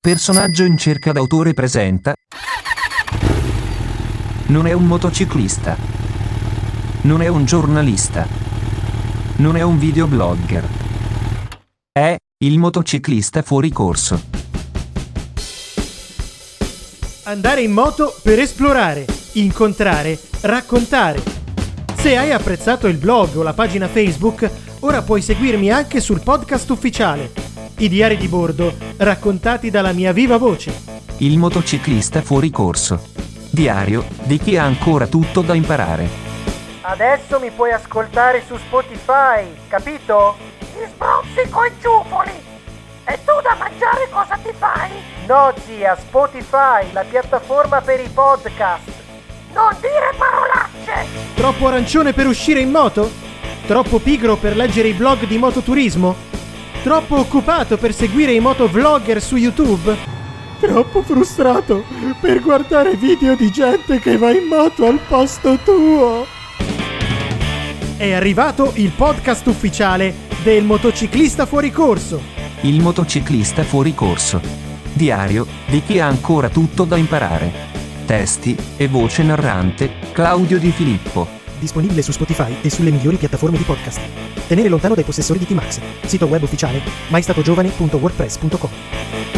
Personaggio in cerca d'autore presenta. Non è un motociclista. Non è un giornalista. Non è un videoblogger. È il motociclista fuori corso. Andare in moto per esplorare, incontrare, raccontare. Se hai apprezzato il blog o la pagina Facebook, ora puoi seguirmi anche sul podcast ufficiale. I diari di bordo, raccontati dalla mia viva voce. Il motociclista fuori corso. Diario di chi ha ancora tutto da imparare. Adesso mi puoi ascoltare su Spotify, capito? Ti sbrozzi coi ciufoli! E tu da mangiare cosa ti fai? No, zia, Spotify, la piattaforma per i podcast. Non dire parolacce! Troppo arancione per uscire in moto? Troppo pigro per leggere i blog di mototurismo? Troppo occupato per seguire i motovlogger su YouTube? Troppo frustrato per guardare video di gente che va in moto al posto tuo? È arrivato il podcast ufficiale del motociclista fuori corso. Il motociclista fuori corso. Diario di chi ha ancora tutto da imparare. Testi e voce narrante Claudio Di Filippo. Disponibile su Spotify e sulle migliori piattaforme di podcast. Tenere lontano dai possessori di T-Max. Sito web ufficiale maistatogiovane.wordpress.com.